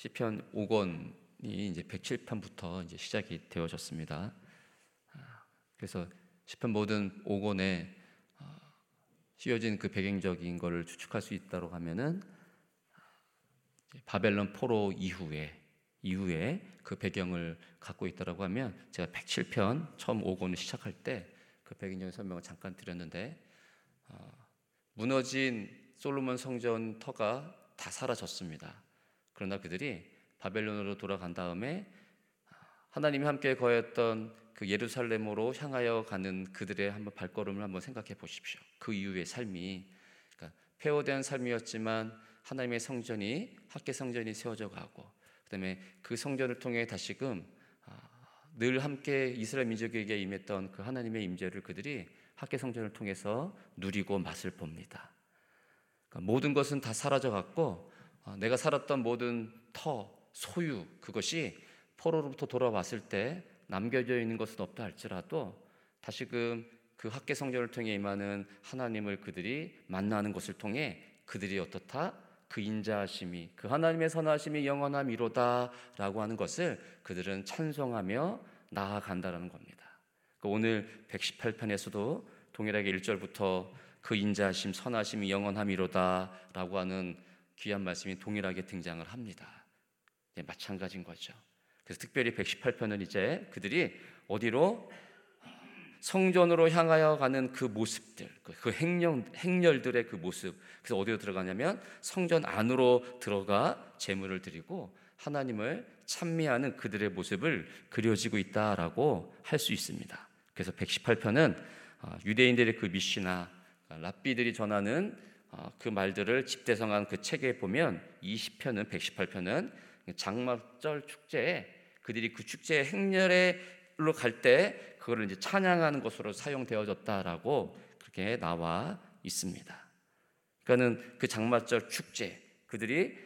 시편 5권이 이제 107편부터 이제 시작이 되어졌습니다. 아, 그래서 시편 모든 5권에 어, 씌워진 그 배경적인 것을 추측할 수 있다고 하면은 바벨론 포로 이후에 이후에 그 배경을 갖고 있다라고 하면 제가 107편 처음 5권을 시작할 때 그 배경적인 설명을 잠깐 드렸는데 어, 무너진 솔로몬 성전 터가 다 사라졌습니다. 그러나 그들이 바벨론으로 돌아간 다음에 하나님이 함께 거했던 그 예루살렘으로 향하여 가는 그들의 한번 발걸음을 한번 생각해 보십시오. 그 이후의 삶이 그러니까 폐허된 삶이었지만 하나님의 성전이 학계 성전이 세워져 가고 그다음에 그 성전을 통해 다시금 아, 늘 함께 이스라엘 민족에게 임했던 그 하나님의 임재를 그들이 학계 성전을 통해서 누리고 맛을 봅니다. 그러니까 모든 것은 다 사라져 갔고 어, 내가 살았던 모든 터, 소유 그것이 포로로부터 돌아왔을 때 남겨져 있는 것은 없다 할지라도 다시금 그 학계 성전을 통해 임하는 하나님을 그들이 만나는 것을 통해 그들이 어떻다 그 인자하심이 그 하나님의 선하심이 영원함이로다라고 하는 것을 그들은 찬송하며 나아간다라는 겁니다. 그 오늘 118편에서도 동일하게 1절부터 그 인자하심 선하심이 영원함이로다라고 하는 귀한 말씀이 동일하게 등장을 합니다. 네, 마찬가지인 거죠. 그래서 특별히 118편은 이제 그들이 어디로 성전으로 향하여 가는 그 모습들, 그, 그 행렬, 행렬들의 그 모습. 그래서 어디로 들어가냐면 성전 안으로 들어가 제물을 드리고 하나님을 찬미하는 그들의 모습을 그려지고 있다라고 할 수 있습니다. 그래서 118편은 어, 유대인들의 그 미시나 랍비들이 전하는 어, 그 말들을 집대성한 그 책에 보면 20편은 118편은 장막절 축제에 그들이 그 축제의 행렬로 갈 때 그거를 이제 찬양하는 것으로 사용되어졌다라고 그렇게 나와 있습니다. 그러니까는 그 장막절 축제 그들이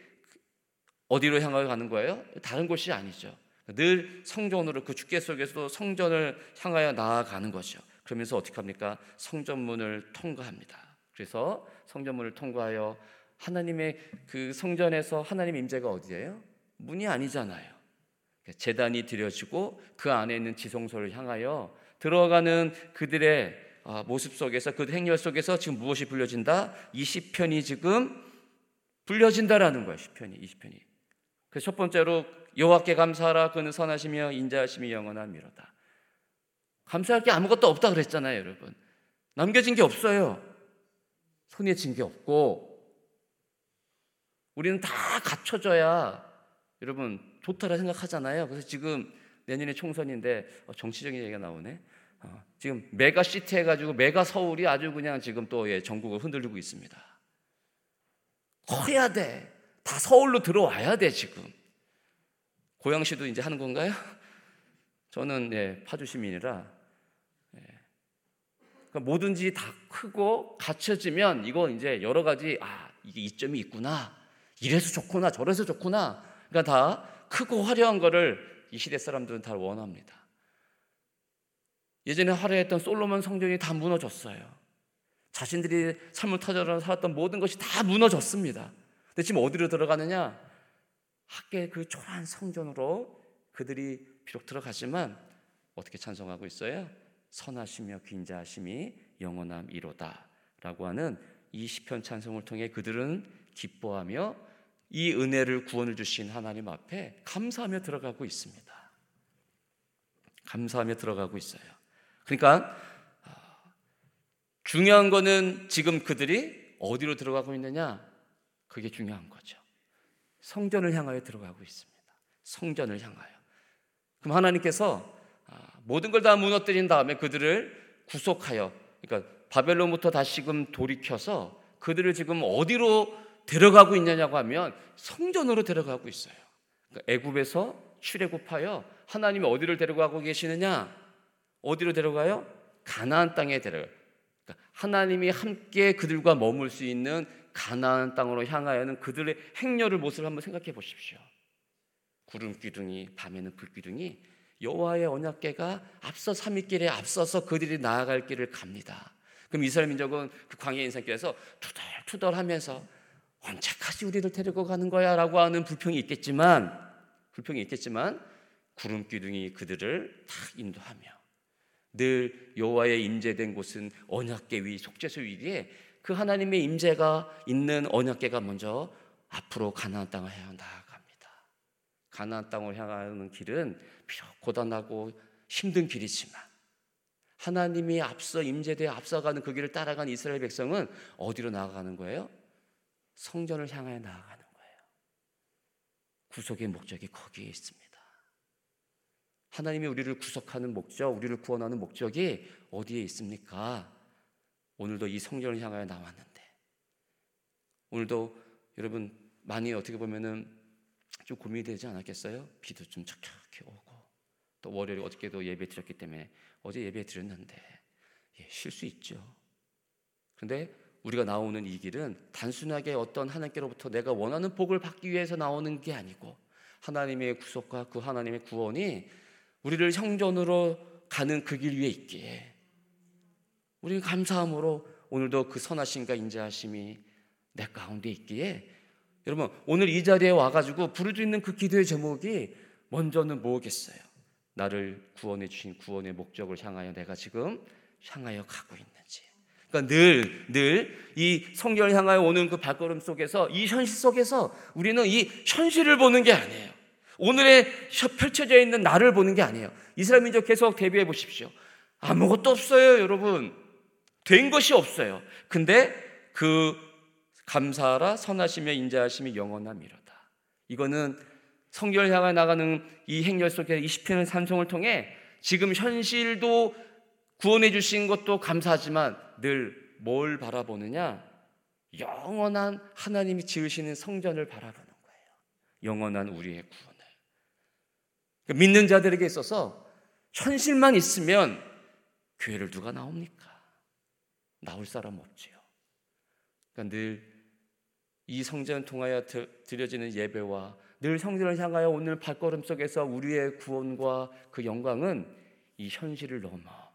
어디로 향하여 가는 거예요? 다른 곳이 아니죠. 늘 성전으로 그 축제 속에서도 성전을 향하여 나아가는 것이죠. 그러면서 어떻게 합니까? 성전문을 통과합니다. 그래서 성전문을 통과하여 하나님의 그 성전에서 하나님 임재가 어디예요? 문이 아니잖아요. 재단이 드려지고 그 안에 있는 지성소를 향하여 들어가는 그들의 아, 모습 속에서 그 행렬 속에서 지금 무엇이 불려진다? 이 시편이 지금 불려진다라는 거예요. 시편이 이 시편이. 그 첫 번째로 여호와께 감사하라 그는 선하시며 인자하심이 영원함이로다. 감사할 게 아무것도 없다 그랬잖아요, 여러분. 남겨진 게 없어요. 손에 진게 없고 우리는 다 갖춰져야 여러분 좋다라 생각하잖아요. 그래서 지금 내년에 총선인데 어, 정치적인 얘기가 나오네. 어, 지금 메가 시티 해가지고 메가 서울이 아주 그냥 지금 또 예, 전국을 흔들리고 있습니다. 커야 돼. 다 서울로 들어와야 돼 지금. 고양시도 이제 하는 건가요? 저는 예, 파주 시민이라 뭐든지 다 크고 갖춰지면 이거 이제 여러 가지 아 이게 이점이 있구나 이래서 좋구나 저래서 좋구나 그러니까 다 크고 화려한 거를 이 시대 사람들은 다 원합니다. 예전에 화려했던 솔로몬 성전이 다 무너졌어요. 자신들이 삶을 터져라 살았던 모든 것이 다 무너졌습니다. 근데 지금 어디로 들어가느냐? 학계 그 초라한 성전으로 그들이 비록 들어가지만 어떻게 찬송하고 있어요? 선하시며 긴자하심이 영원함 이로다 라고 하는 이 시편 찬송을 통해 그들은 기뻐하며 이 은혜를 구원을 주신 하나님 앞에 감사하며 들어가고 있습니다. 감사하며 들어가고 있어요. 그러니까 아, 중요한 거는 지금 그들이 어디로 들어가고 있느냐? 그게 중요한 거죠. 성전을 향하여 들어가고 있습니다. 성전을 향하여. 그럼 하나님께서 아, 모든 걸 다 무너뜨린 다음에 그들을 구속하여, 그러니까 바벨론부터 다시금 돌이켜서 그들을 지금 어디로 데려가고 있냐고 하면 성전으로 데려가고 있어요. 그러니까 애굽에서 출애굽하여 하나님이 어디를 데려가고 계시느냐? 어디로 데려가요? 가나안 땅에 데려가요. 그러니까 하나님이 함께 그들과 머물 수 있는 가나안 땅으로 향하여는 그들의 행렬을 모습을 한번 생각해 보십시오. 구름 기둥이 밤에는 불 기둥이 여호와의 언약궤가 앞서 삼위길에 앞서서 그들이 나아갈 길을 갑니다. 그럼 이스라엘 민족은 그 광야 인생길에서 투덜투덜하면서 언제까지 우리를 데리고 가는 거야라고 하는 불평이 있겠지만 불평이 있겠지만 구름 기둥이 그들을 다 인도하며 늘 여호와의 임재된 곳은 언약계 위 속죄소 위에 그 하나님의 임재가 있는 언약계가 먼저 앞으로 가나안 땅을 향해 나아갑니다. 가나안 땅을 향하는 길은 비록 고단하고 힘든 길이지만 하나님이 앞서 임재되어 앞서가는 그 길을 따라간 이스라엘 백성은 어디로 나아가는 거예요? 성전을 향해 나아가는 거예요. 구속의 목적이 거기에 있습니다. 하나님이 우리를 구속하는 목적, 우리를 구원하는 목적이 어디에 있습니까? 오늘도 이 성전을 향하여 나왔는데 오늘도 여러분 많이 어떻게 보면은 좀 고민이 되지 않았겠어요? 비도 좀 척척히 오고 또 월요일 어저께도 예배 드렸기 때문에 어제 예배 드렸는데 예, 쉴 수 있죠. 그런데 우리가 나오는 이 길은 단순하게 어떤 하나님께로부터 내가 원하는 복을 받기 위해서 나오는 게 아니고 하나님의 구속과 그 하나님의 구원이 우리를 형전으로 가는 그 길 위에 있기에 우리는 감사함으로 오늘도 그 선하심과 인자하심이 내 가운데 있기에 여러분 오늘 이 자리에 와가지고 있는 그 기도의 제목이 먼저는 뭐겠어요? 나를 구원해 주신 구원의 목적을 향하여 내가 지금 향하여 가고 있는지. 그러니까 늘 늘 이 성경을 향하여 오는 그 발걸음 속에서 이 현실 속에서 우리는 이 현실을 보는 게 아니에요. 오늘에 펼쳐져 있는 나를 보는 게 아니에요. 이스라엘 민족 계속 대비해 보십시오. 아무것도 없어요, 여러분. 된 것이 없어요. 근데 그 감사하라 선하시며 인자하심이 영원함이로다. 이거는 성결 향해 나가는 이 행렬 속에 20편의 산송을 통해 지금 현실도 구원해 주신 것도 감사하지만 늘 뭘 바라보느냐? 영원한 하나님이 지으시는 성전을 바라보는 거예요. 영원한 우리의 구원을. 그러니까 믿는 자들에게 있어서 현실만 있으면 교회를 누가 나옵니까? 나올 사람 없지요. 그러니까 늘 이 성전을 통하여 드려지는 예배와 늘 성전을 향하여 오늘 발걸음 속에서 우리의 구원과 그 영광은 이 현실을 넘어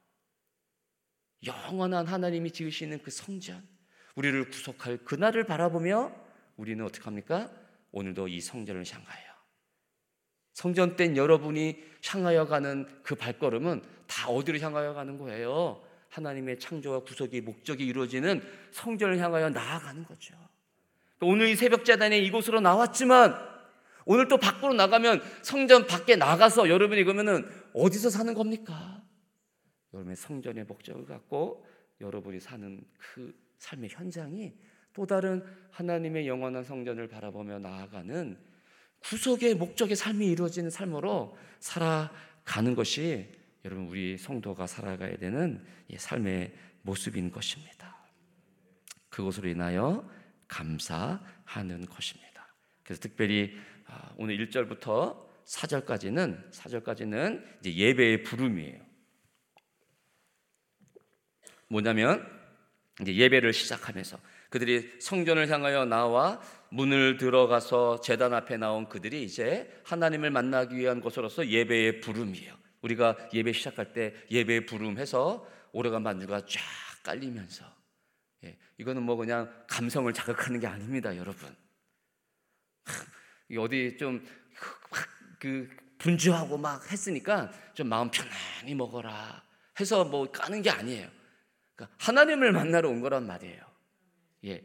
영원한 하나님이 지으시는 그 성전, 우리를 구속할 그날을 바라보며 우리는 어떻게 합니까? 오늘도 이 성전을 향하여 성전 땐 여러분이 향하여 가는 그 발걸음은 다 어디로 향하여 가는 거예요? 하나님의 창조와 구속의 목적이 이루어지는 성전을 향하여 나아가는 거죠. 오늘 이 새벽 재단에 이곳으로 나왔지만 오늘 또 밖으로 나가면 성전 밖에 나가서 여러분이 그러면은 어디서 사는 겁니까? 여러분의 성전의 목적을 갖고 여러분이 사는 그 삶의 현장이 또 다른 하나님의 영원한 성전을 바라보며 나아가는 구속의 목적의 삶이 이루어지는 삶으로 살아가는 것이 여러분 우리 성도가 살아가야 되는 삶의 모습인 것입니다. 그것으로 인하여 감사하는 것입니다. 그래서 특별히 아, 오늘 1절부터 4절까지는 4절까지는 이제 예배의 부름이에요. 뭐냐면 이제 예배를 시작하면서 그들이 성전을 향하여 나와 문을 들어가서 제단 앞에 나온 그들이 이제 하나님을 만나기 위한 것으로서 예배의 부름이에요. 우리가 예배 시작할 때 예배 부름해서 오래간 반주가 쫙 깔리면서 예, 이거는 뭐 그냥 감성을 자극하는 게 아닙니다, 여러분. 어디 좀 그 분주하고 막 했으니까 좀 마음 편안히 먹어라 해서 뭐 까는 게 아니에요. 그러니까 하나님을 만나러 온 거란 말이에요. 예.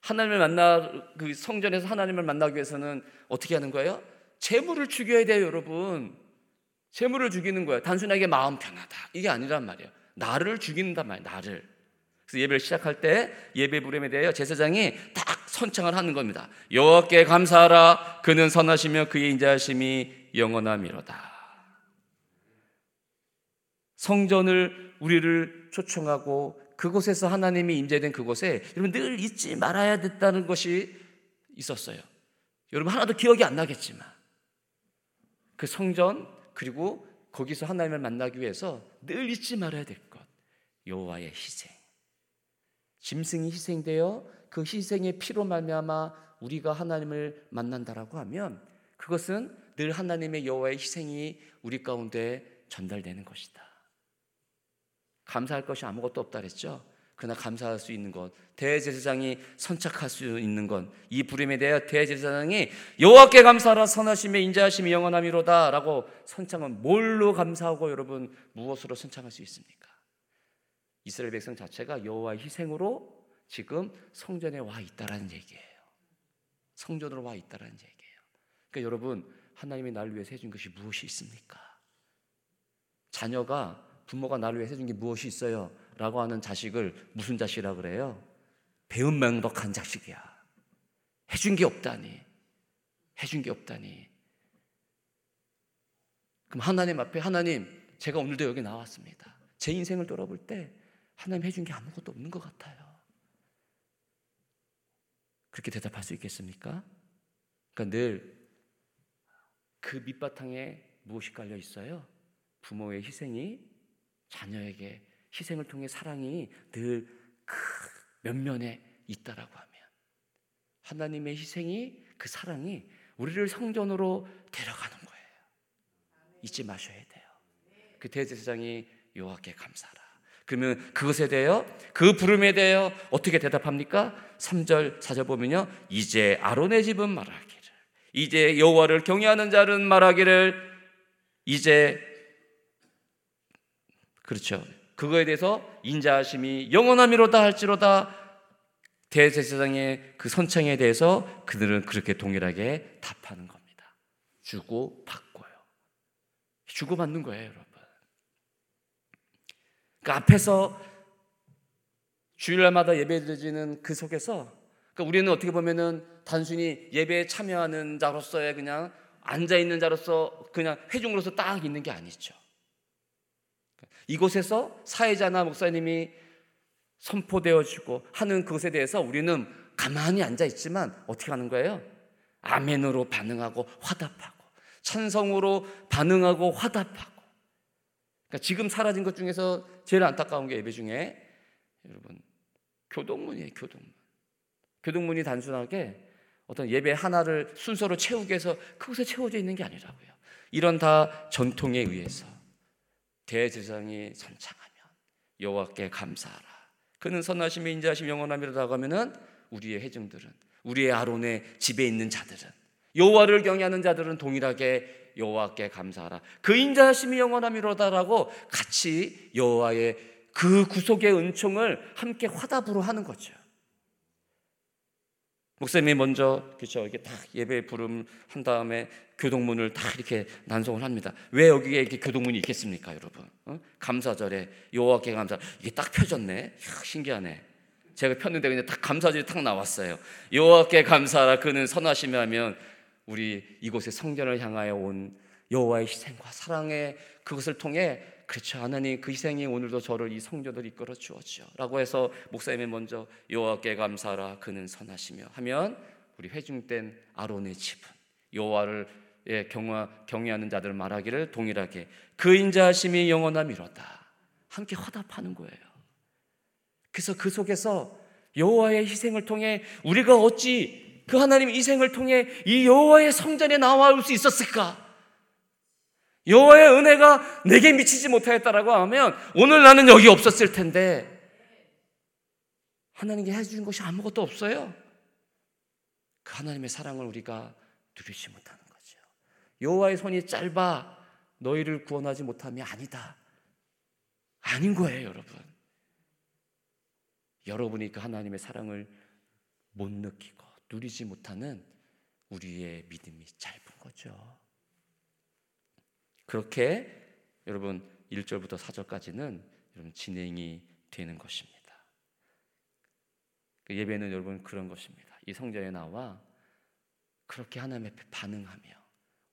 하나님을 만나 그 성전에서 하나님을 만나기 위해서는 어떻게 하는 거예요? 재물을 죽여야 돼요, 여러분. 재물을 죽이는 거예요. 단순하게 마음 편하다. 이게 아니란 말이에요. 나를 죽인단 말이에요. 나를. 그래서 예배를 시작할 때 예배 부름에 대하여 제사장이 딱 선창을 하는 겁니다. 여호와께 감사하라. 그는 선하시며 그의 인자하심이 영원함이로다. 성전을 우리를 초청하고 그곳에서 하나님이 임재된 그곳에 여러분 늘 잊지 말아야 됐다는 것이 있었어요. 여러분 하나도 기억이 안 나겠지만 그 성전 그리고 거기서 하나님을 만나기 위해서 늘 잊지 말아야 될 것. 여호와의 희생. 짐승이 희생되어 그 희생의 피로 말미암아 우리가 하나님을 만난다라고 하면 그것은 늘 하나님의 여호와의 희생이 우리 가운데 전달되는 것이다. 감사할 것이 아무것도 없다 그랬죠. 그러나 감사할 수 있는 것, 대제사장이 선착할 수 있는 건이 부름에 대하여 대제사장이 여호와께 감사하라 선하심에 인자하심이 영원함이로다라고 선창은 뭘로 감사하고 여러분 무엇으로 선창할 수 있습니까? 이스라엘 백성 자체가 여호와의 희생으로 지금 성전에 와 있다라는 얘기예요. 성전으로 와 있다라는 얘기예요. 그러니까 여러분 하나님이 나를 위해서 해준 것이 무엇이 있습니까? 자녀가 부모가 나를 위해서 해준 게 무엇이 있어요? 라고 하는 자식을 무슨 자식이라 그래요? 배운 명덕한 자식이야. 해준 게 없다니. 해준 게 없다니. 그럼 하나님 앞에 하나님, 제가 오늘도 여기 나왔습니다. 제 인생을 돌아볼 때 하나님 해준 게 아무것도 없는 것 같아요. 그렇게 대답할 수 있겠습니까? 그러니까 늘 그 밑바탕에 무엇이 깔려 있어요? 부모의 희생이 자녀에게 희생을 통해 사랑이 늘 그 면면에 있다라고 하면 하나님의 희생이 그 사랑이 우리를 성전으로 데려가는 거예요. 잊지 마셔야 돼요. 그 대제사장이 여호와께 감사하라. 그러면 그것에 대하여 그 부름에 대하여 어떻게 대답합니까? 3절 4절 보면요. 이제 아론의 집은 말하기를 이제 여호와를 경외하는 자는 말하기를 이제 그렇죠. 그거에 대해서 인자하심이 영원함이로다 할지로다 대제사장의 그 선창에 대해서 그들은 그렇게 동일하게 답하는 겁니다. 주고 받고요. 주고 받는 거예요, 여러분. 그 앞에서 주일날마다 예배 드리는 그 속에서 그러니까 우리는 어떻게 보면은 단순히 예배에 참여하는 자로서의 그냥 앉아 있는 자로서 그냥 회중으로서 딱 있는 게 아니죠. 이곳에서 사회자나 목사님이 선포되어지고 하는 그것에 대해서 우리는 가만히 앉아 있지만 어떻게 하는 거예요? 아멘으로 반응하고 화답하고 찬성으로 반응하고 화답하고 그러니까 지금 사라진 것 중에서 제일 안타까운 게 예배 중에 여러분 교동문이에요 교동문 교동문이 단순하게 어떤 예배 하나를 순서로 채우기 위해서 그곳에 채워져 있는 게 아니라고요 이런 다 전통에 의해서 대제사장이 선창하면 여호와께 감사하라. 그는 선하심에 인자하심 영원함이라고 하면은 우리의 회중들은 우리의 아론의 집에 있는 자들은 여호와를 경외하는 자들은 동일하게 여호와께 감사하라. 그 인자하심이 영원함이로다라고 같이 여호와의 그 구속의 은총을 함께 화답으로 하는 거죠. 목사님이 먼저 그렇죠 이렇게 딱 예배 부름 한 다음에 교동문을 다 이렇게 난송을 합니다. 왜 여기에 이렇게 교동문이 있겠습니까, 여러분? 어? 감사절에 여호와께 감사 이게 딱 펴졌네. 이야, 신기하네. 제가 폈는데 그냥 딱 감사절이 딱 나왔어요. 여호와께 감사하라 그는 선하시며 하면 우리 이곳에 성전을 향하여 온 여호와의 희생과 사랑의 그것을 통해 그렇죠 하나님 그 희생이 오늘도 저를 이 성전을 이끌어 주었죠 라고 해서 목사님이 먼저 여호와께 감사하라 그는 선하시며 하면 우리 회중된 아론의 집은 여호와를 예, 경화, 경외하는 자들 말하기를 동일하게 그 인자하심이 영원함이로다. 함께 화답하는 거예요. 그래서 그 속에서 여호와의 희생을 통해 우리가 어찌 그 하나님의 희생을 통해 이 여호와의 성전에 나와 올 수 있었을까? 여호와의 은혜가 내게 미치지 못하였다라고 하면 오늘 나는 여기 없었을 텐데 하나님께 해준 것이 아무것도 없어요. 그 하나님의 사랑을 우리가 누리지 못하는 거죠. 여호와의 손이 짧아 너희를 구원하지 못함이 아니다. 아닌 거예요, 여러분. 여러분이 그 하나님의 사랑을 못 느끼고 누리지 못하는 우리의 믿음이 짧은 거죠. 그렇게 여러분 1절부터 4절까지는 여러분 진행이 되는 것입니다. 그 예배는 여러분 그런 것입니다. 이 성전에 나와 그렇게 하나님 앞에 반응하며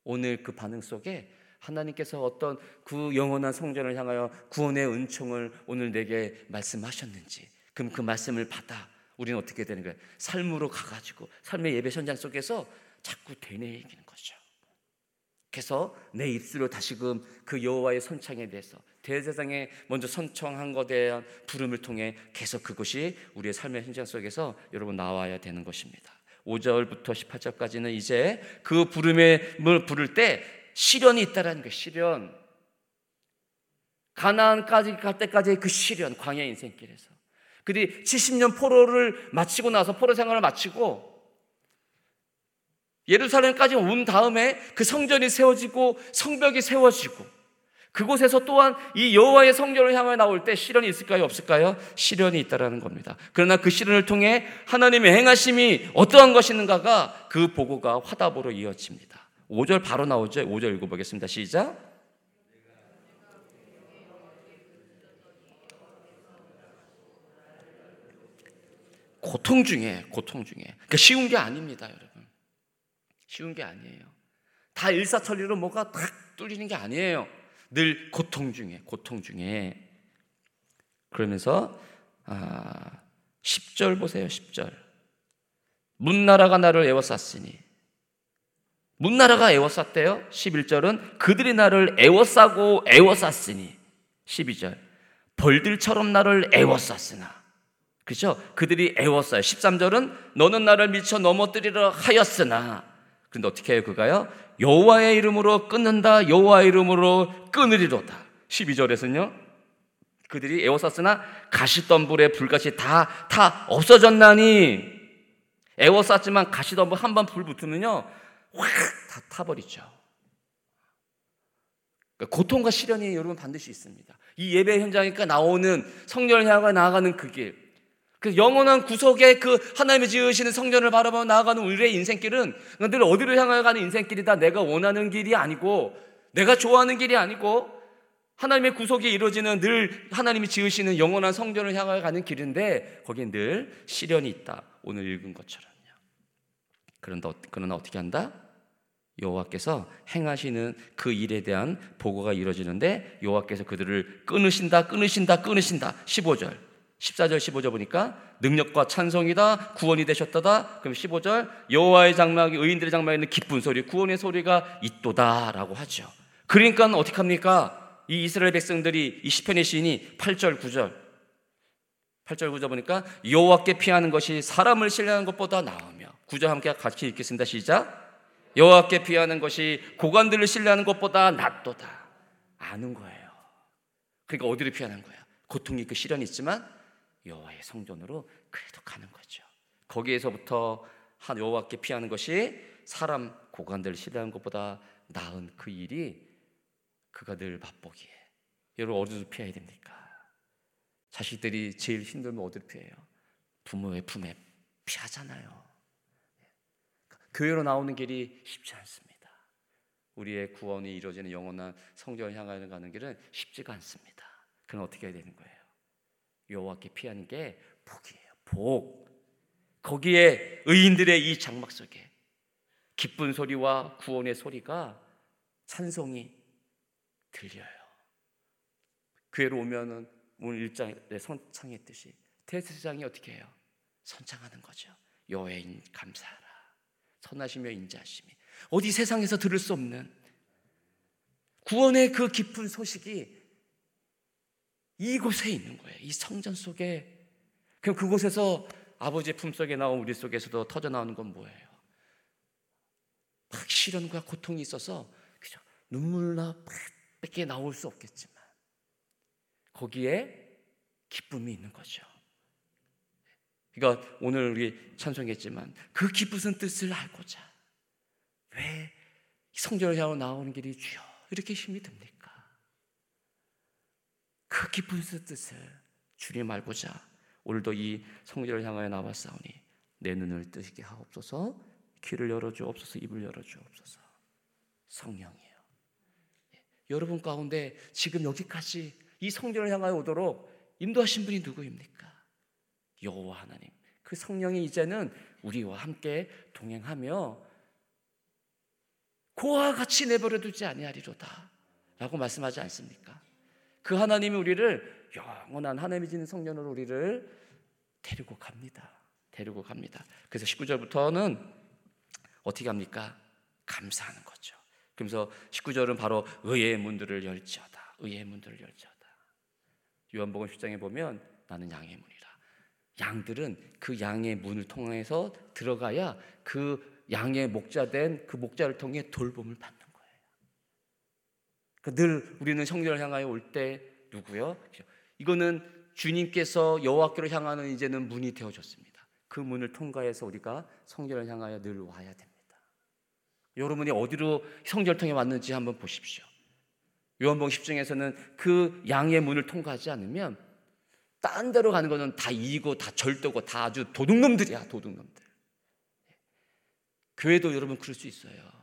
오늘 그 반응 속에 하나님께서 어떤 그 영원한 성전을 향하여 구원의 은총을 오늘 내게 말씀하셨는지 그럼 그 말씀을 받아 우리는 어떻게 되는 거예요? 삶으로 가가지고 삶의 예배 현장 속에서 자꾸 되뇌이기는 거죠. 그래서 내 입술로 다시금 그 여호와의 선창에 대해서 대제사장에 먼저 선창한 것에 대한 부름을 통해 계속 그것이 우리의 삶의 현장 속에서 여러분 나와야 되는 것입니다. 5절부터 18절까지는 이제 그 부름을 부를 때 시련이 있다라는 거 시련. 가나안까지 갈 때까지의 그 시련 광야 인생길에서 그들이 70년 포로를 마치고 나서 포로 생활을 마치고 예루살렘까지 온 다음에 그 성전이 세워지고 성벽이 세워지고 그곳에서 또한 이 여호와의 성전을 향해 나올 때 시련이 있을까요? 없을까요? 시련이 있다라는 겁니다. 그러나 그 시련을 통해 하나님의 행하심이 어떠한 것이는가가 그 보고가 화답으로 이어집니다. 5절 바로 나오죠. 5절 읽어보겠습니다. 시작. 고통 중에 고통 중에 그러니까 쉬운 게 아닙니다, 여러분. 쉬운 게 아니에요. 다 일사천리로 뭐가 탁 뚫리는 게 아니에요. 늘 고통 중에 고통 중에 그러면서 아, 10절 보세요. 10절. 문나라가 나를 애워쌌으니 문나라가 애워쌌대요. 11절은 그들이 나를 애워싸고 애워쌌으니 12절 벌들처럼 나를 애워쌌으나 그죠? 그들이 애웠어요. 13절은 너는 나를 미쳐 넘어뜨리려 하였으나 근데 어떻게 해요 그가요? 여호와의 이름으로 끊는다 여호와의 이름으로 끊으리로다 12절에서는요 그들이 애워쌌으나 가시덤불에 불같이 다, 다 없어졌나니 애워쌌지만 가시덤불 한 번 불 붙으면요 확 다 타버리죠 그러니까 고통과 시련이 여러분 반드시 있습니다 이 예배 현장이니까 나오는 성령을 향해 나아가는 그 길 그 영원한 구속의 그 하나님이 지으시는 성전을 바라보며 나아가는 우리의 인생길은 늘 어디를 향하여 가는 인생길이다. 내가 원하는 길이 아니고 내가 좋아하는 길이 아니고 하나님의 구속이 이루어지는 늘 하나님이 지으시는 영원한 성전을 향하여 가는 길인데 거기에 늘 시련이 있다. 오늘 읽은 것처럼요. 그런다, 그러나 어떻게 한다? 여호와께서 행하시는 그 일에 대한 보고가 이루어지는데 여호와께서 그들을 끊으신다, 끊으신다, 끊으신다. 15절. 14절 15절 보니까 능력과 찬송이다 구원이 되셨다다. 그럼 15절 여호와의 장막이 의인들의 장막에 있는 기쁜 소리 구원의 소리가 있도다라고 하죠. 그러니까 어떻게 합니까? 이 이스라엘 백성들이 이 시편의 시인이 8절 9절. 8절 9절 보니까 여호와께 피하는 것이 사람을 신뢰하는 것보다 나으며 9절 함께 같이 읽겠습니다. 시작. 여호와께 피하는 것이 고관들을 신뢰하는 것보다 낫도다. 아는 거예요. 그러니까 어디를 피하는 거야? 고통이 그 시련이 있지만 여호와의 성전으로 그래도 가는 거죠. 거기에서부터 한 여호와께 피하는 것이 사람 고관들 시대하는 것보다 나은 그 일이 그가 늘 맛보기에 여러분 어디서 피해야 됩니까? 자식들이 제일 힘들면 어디로 피해요? 부모의 품에 피하잖아요. 교회로 나오는 길이 쉽지 않습니다. 우리의 구원이 이루어지는 영원한 성전을 향하여 가는 길은 쉽지가 않습니다. 그럼 어떻게 해야 되는 거예요? 여호와께 피하는 게 복이에요. 복. 거기에 의인들의 이 장막 속에 기쁜 소리와 구원의 소리가 찬송이 들려요. 교회로 오면은 오늘 일장에 선창했듯이 대세장이 어떻게 해요? 선창하는 거죠. 여호인 감사하라. 선하시며 인자하심이 어디 세상에서 들을 수 없는 구원의 그 깊은 소식이 이곳에 있는 거예요. 이 성전 속에. 그럼 그곳에서 아버지의 품속에 나온 우리 속에서도 터져 나오는 건 뭐예요? 막 시련과 고통이 있어서 그죠? 눈물나 밖에 나올 수 없겠지만 거기에 기쁨이 있는 거죠. 그러니까 오늘 우리 찬송했지만 그 기쁜 뜻을 알고자 왜 성전을 향해 나오는 길이 주여 이렇게 힘이 듭니까? 그 깊은 뜻을 주님 알고자 오늘도 이 성전을 향하여 나왔사오니 내 눈을 뜨게 하옵소서 귀를 열어주옵소서 입을 여러주옵소서 성령이에요 예, 여러분 가운데 지금 여기까지 이 성전을 향하여 오도록 인도하신 분이 누구입니까? 여호와 하나님 그 성령이 이제는 우리와 함께 동행하며 고와 같이 내버려 두지 아니하리로다 라고 말씀하지 않습니까? 그 하나님이 우리를 영원한 하나님이 지는 성년으로 우리를 데리고 갑니다. 데리고 갑니다. 그래서 19절부터는 어떻게 합니까? 감사하는 거죠. 그러면서 19절은 바로 의의 문들을 열지어다. 의의 문들을 열지어다. 요한복음 10장에 보면 나는 양의 문이라. 양들은 그 양의 문을 통해서 들어가야 그 양의 목자 된 그 목자를 통해 돌봄을 받는 늘 우리는 성전을 향하여 올 때 누구요? 이거는 주님께서 여호와께로 향하는 이제는 문이 되어졌습니다. 그 문을 통과해서 우리가 성전을 향하여 늘 와야 됩니다. 여러분이 어디로 성전을 통해 왔는지 한번 보십시오. 요한복음 10장에서는 그 양의 문을 통과하지 않으면 딴 데로 가는 것은 다 이고 다 절도고 다 아주 도둑놈들이야 도둑놈들. 교회도 여러분 그럴 수 있어요.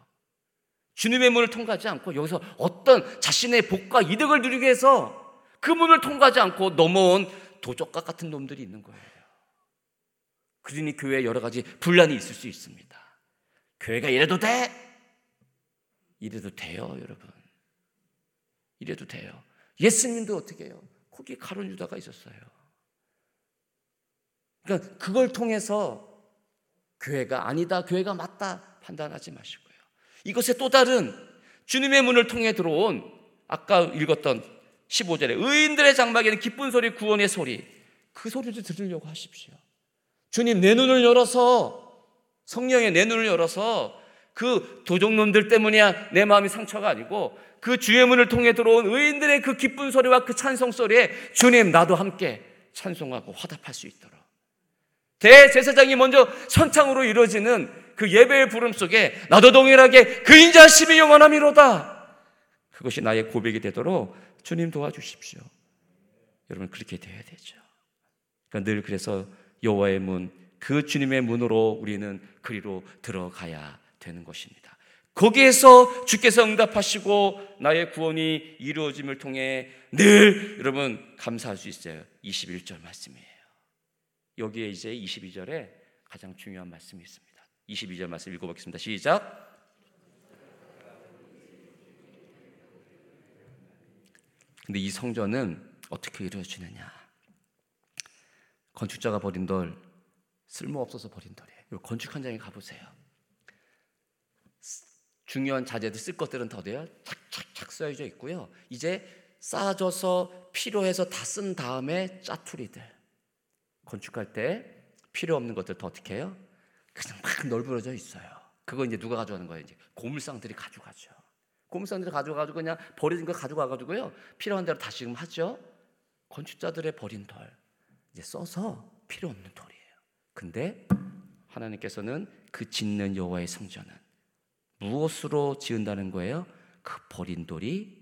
주님의 문을 통과하지 않고 여기서 어떤 자신의 복과 이득을 누리기 위해서 그 문을 통과하지 않고 넘어온 도적과 같은 놈들이 있는 거예요. 그러니 교회에 여러 가지 분란이 있을 수 있습니다. 교회가 이래도 돼? 이래도 돼요, 여러분. 이래도 돼요. 예수님도 어떻게 해요? 거기 가론 유다가 있었어요. 그러니까 그걸 통해서 교회가 아니다, 교회가 맞다 판단하지 마시고요. 이것의 또 다른 주님의 문을 통해 들어온 아까 읽었던 15절에 의인들의 장막에는 기쁜 소리, 구원의 소리 그 소리를 들으려고 하십시오. 주님 내 눈을 열어서 성령의 내 눈을 열어서 그 도적놈들 때문이야 내 마음이 상처가 아니고 그 주의 문을 통해 들어온 의인들의 그 기쁜 소리와 그 찬송 소리에 주님 나도 함께 찬송하고 화답할 수 있도록 대제사장이 먼저 선창으로 이루어지는 그 예배의 부름 속에 나도 동일하게 그 인 자심이 영원함이로다 그것이 나의 고백이 되도록 주님 도와주십시오 여러분 그렇게 돼야 되죠 그러니까 늘 그래서 여호와의 문, 그 주님의 문으로 우리는 그리로 들어가야 되는 것입니다. 거기에서 주께서 응답하시고 나의 구원이 이루어짐을 통해 늘 여러분 감사할 수 있어요. 21절 말씀이에요. 여기에 이제 22절에 가장 중요한 말씀이 있습니다. 22절 말씀 읽어보겠습니다. 시작. 근데 이 성전은 어떻게 이루어지느냐? 건축자가 버린 돌 쓸모없어서 버린 돌이에요. 건축 현장에 가보세요. 중요한 자재들 쓸 것들은 더 돼요. 착착착 써져 있고요. 이제 쌓아져서 필요해서 다 쓴 다음에 짜투리들 건축할 때 필요 없는 것들 더 어떻게 해요? 그냥 막 널브러져 있어요. 그거 이제 누가 가져가는 거예요? 이제 고물상들이 가져가죠. 고물상들이 가져가지고 그냥 버려진 거 가져가가지고요. 필요한 대로 다시 하죠. 건축자들의 버린 돌 이제 써서 필요 없는 돌이에요. 근데 하나님께서는 그 짓는 여호와의 성전은 무엇으로 지은다는 거예요? 그 버린 돌이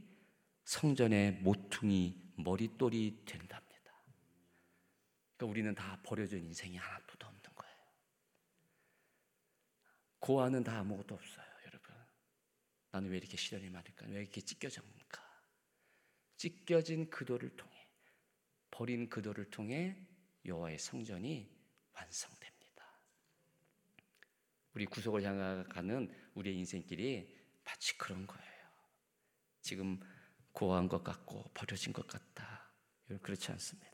성전의 모퉁이 머릿돌이 된답니다. 그러니까 우리는 다 버려진 인생이 하나도 없는. 고아는 다 아무것도 없어요, 여러분. 나는 왜 이렇게 시련이 많을까? 왜 이렇게 찢겨집니까? 찢겨진 그 돌을 통해 버린 그 돌을 통해 여호와의 성전이 완성됩니다. 우리 구속을 향하는 우리의 인생길이 마치 그런 거예요. 지금 고아한 것 같고 버려진 것 같다. 그렇지 않습니다.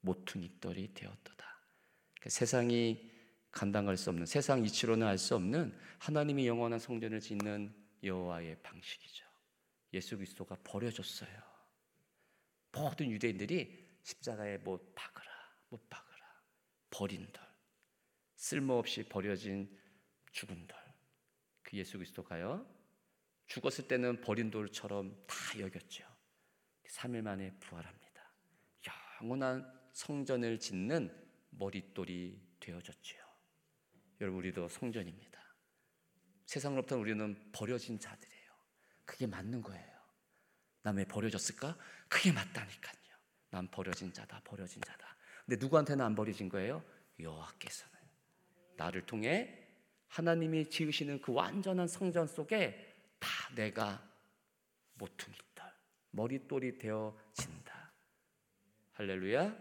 모퉁이돌이 되었도다. 그러니까 세상이 감당할 수 없는 세상 이치로는 알 수 없는 하나님이 영원한 성전을 짓는 여호와의 방식이죠. 예수 그리스도가 버려졌어요. 모든 유대인들이 십자가에 못 박으라, 못 박으라, 버린 돌, 쓸모없이 버려진 죽은 돌. 그 예수 그리스도가요. 죽었을 때는 버린 돌처럼 다 여겼죠. 3일 만에 부활합니다. 영원한 성전을 짓는 머릿돌이 되어졌지요. 여러분 우리도 성전입니다. 세상으로부터 우리는 버려진 자들이에요. 그게 맞는 거예요. 남의 버려졌을까? 그게 맞다니까요. 난 버려진 자다, 버려진 자다. 근데 누구한테는 안 버려진 거예요? 여호와께서는 나를 통해 하나님이 지으시는 그 완전한 성전 속에 다 내가 모퉁이돌, 머릿돌이 되어진다. 할렐루야.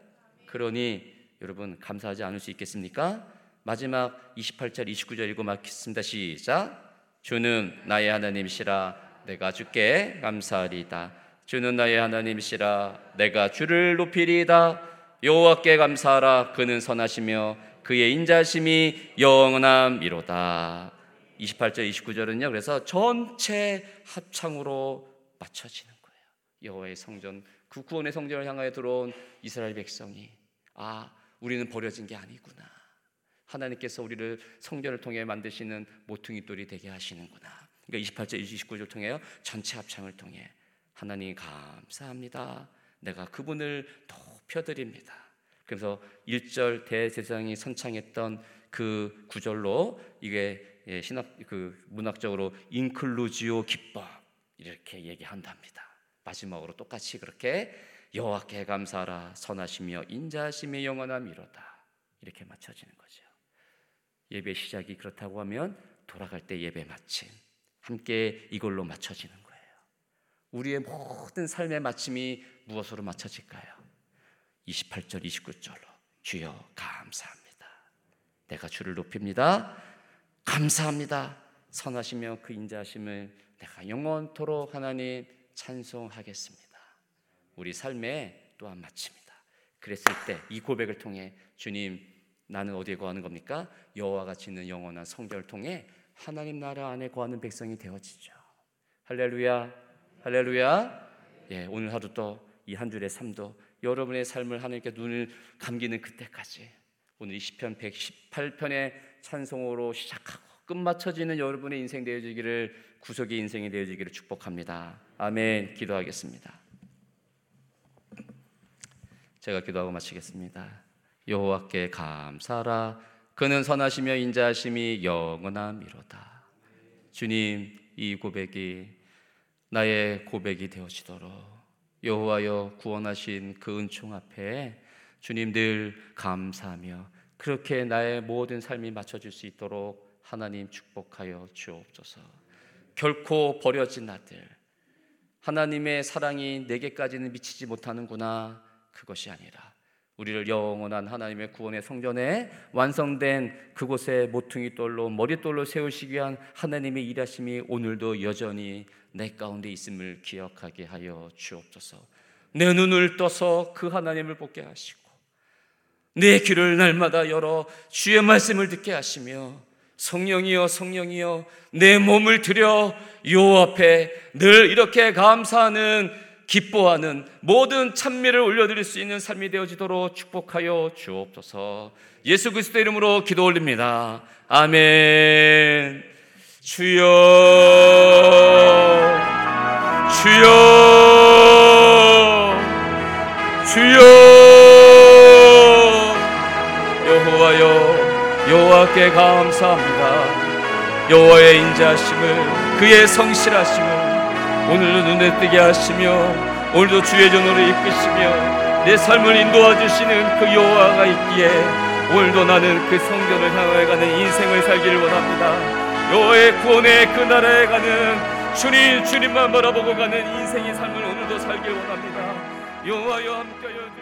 그러니 여러분 감사하지 않을 수 있겠습니까? 마지막 28절, 29절 읽고 막겠습니다. 시작. 주는 나의 하나님이시라 내가 주께 감사하리다. 주는 나의 하나님이시라 내가 주를 높이리다. 여호와께 감사하라 그는 선하시며 그의 인자심이 영원함이로다. 28절 29절은요. 그래서 전체 합창으로 맞춰지는 거예요. 여호와의 성전 그 구원의 성전을 향하여 들어온 이스라엘 백성이 아, 우리는 버려진 게 아니구나. 하나님께서 우리를 성전을 통해 만드시는 모퉁이 돌이 되게 하시는구나. 그러니까 28절 29절 통해요. 전체 합창을 통해 하나님 감사합니다. 내가 그분을 더 펴드립니다. 그래서 1절 대제사장이 선창했던 그 구절로 이게 예, 신학 그 문학적으로 인클루지오 기법 이렇게 얘기한답니다. 마지막으로 똑같이 그렇게 여호와께 감사하라 선하시며 인자하심의 영원함이로다 이렇게 맞춰지는 거죠. 예배 시작이 그렇다고 하면 돌아갈 때 예배 마침 함께 이걸로 맞춰지는 거예요. 우리의 모든 삶의 마침이 무엇으로 맞춰질까요? 28절 29절로 주여 감사합니다. 내가 주를 높입니다. 감사합니다. 선하시며 그 인자하심을 내가 영원토록 하나님 찬송하겠습니다. 우리 삶에 또한 마칩니다. 그랬을 때 이 고백을 통해 주님 나는 어디에 거하는 겁니까? 여호와가 짓는 영원한 성결을 통해 하나님 나라 안에 거하는 백성이 되어지죠. 할렐루야, 할렐루야. 예, 오늘 하루 또 이한 줄의 삶도 여러분의 삶을 하나님께 눈을 감기는 그때까지 오늘 이 시편 118편의 찬송으로 시작하고 끝마쳐지는 여러분의 인생 되어지기를 구속의 인생이 되어지기를 축복합니다. 아멘. 기도하겠습니다. 제가 기도하고 마치겠습니다. 여호와께 감사라 그는 선하시며 인자하심이 영원함이로다. 주님 이 고백이 나의 고백이 되어지도록 여호와여 구원하신 그 은총 앞에 주님 들 감사하며 그렇게 나의 모든 삶이 맞춰질 수 있도록 하나님 축복하여 주옵소서. 결코 버려진 아들 하나님의 사랑이 내게까지는 미치지 못하는구나 그것이 아니라 우리를 영원한 하나님의 구원의 성전에 완성된 그곳에 모퉁이 돌로 머릿돌로 세우시기 위한 하나님의 일하심이 오늘도 여전히 내 가운데 있음을 기억하게 하여 주옵소서. 내 눈을 떠서 그 하나님을 보게 하시고 내 귀를 날마다 열어 주의 말씀을 듣게 하시며 성령이여 성령이여 내 몸을 들여 요 앞에 늘 이렇게 감사하는 기뻐하는 모든 찬미를 올려드릴 수 있는 삶이 되어지도록 축복하여 주옵소서. 예수 그리스도 이름으로 기도 올립니다. 아멘. 주여, 주여, 주여, 여호와여, 여호와께 감사합니다. 여호와의 인자하심을 그의 성실하심을 오늘도 눈에 뜨게 하시며 오늘도 주의 전으로 이끄시며 내 삶을 인도하 주시는 그 여호와가 있기에 오늘도 나는 그 성전을 향해 가는 인생을 살기를 원합니다. 여호와의 구원의 그 나라에 가는 주님 주님만 바라보고 가는 인생의 삶을 오늘도 살길 원합니다. 여호와여 주시옵소서.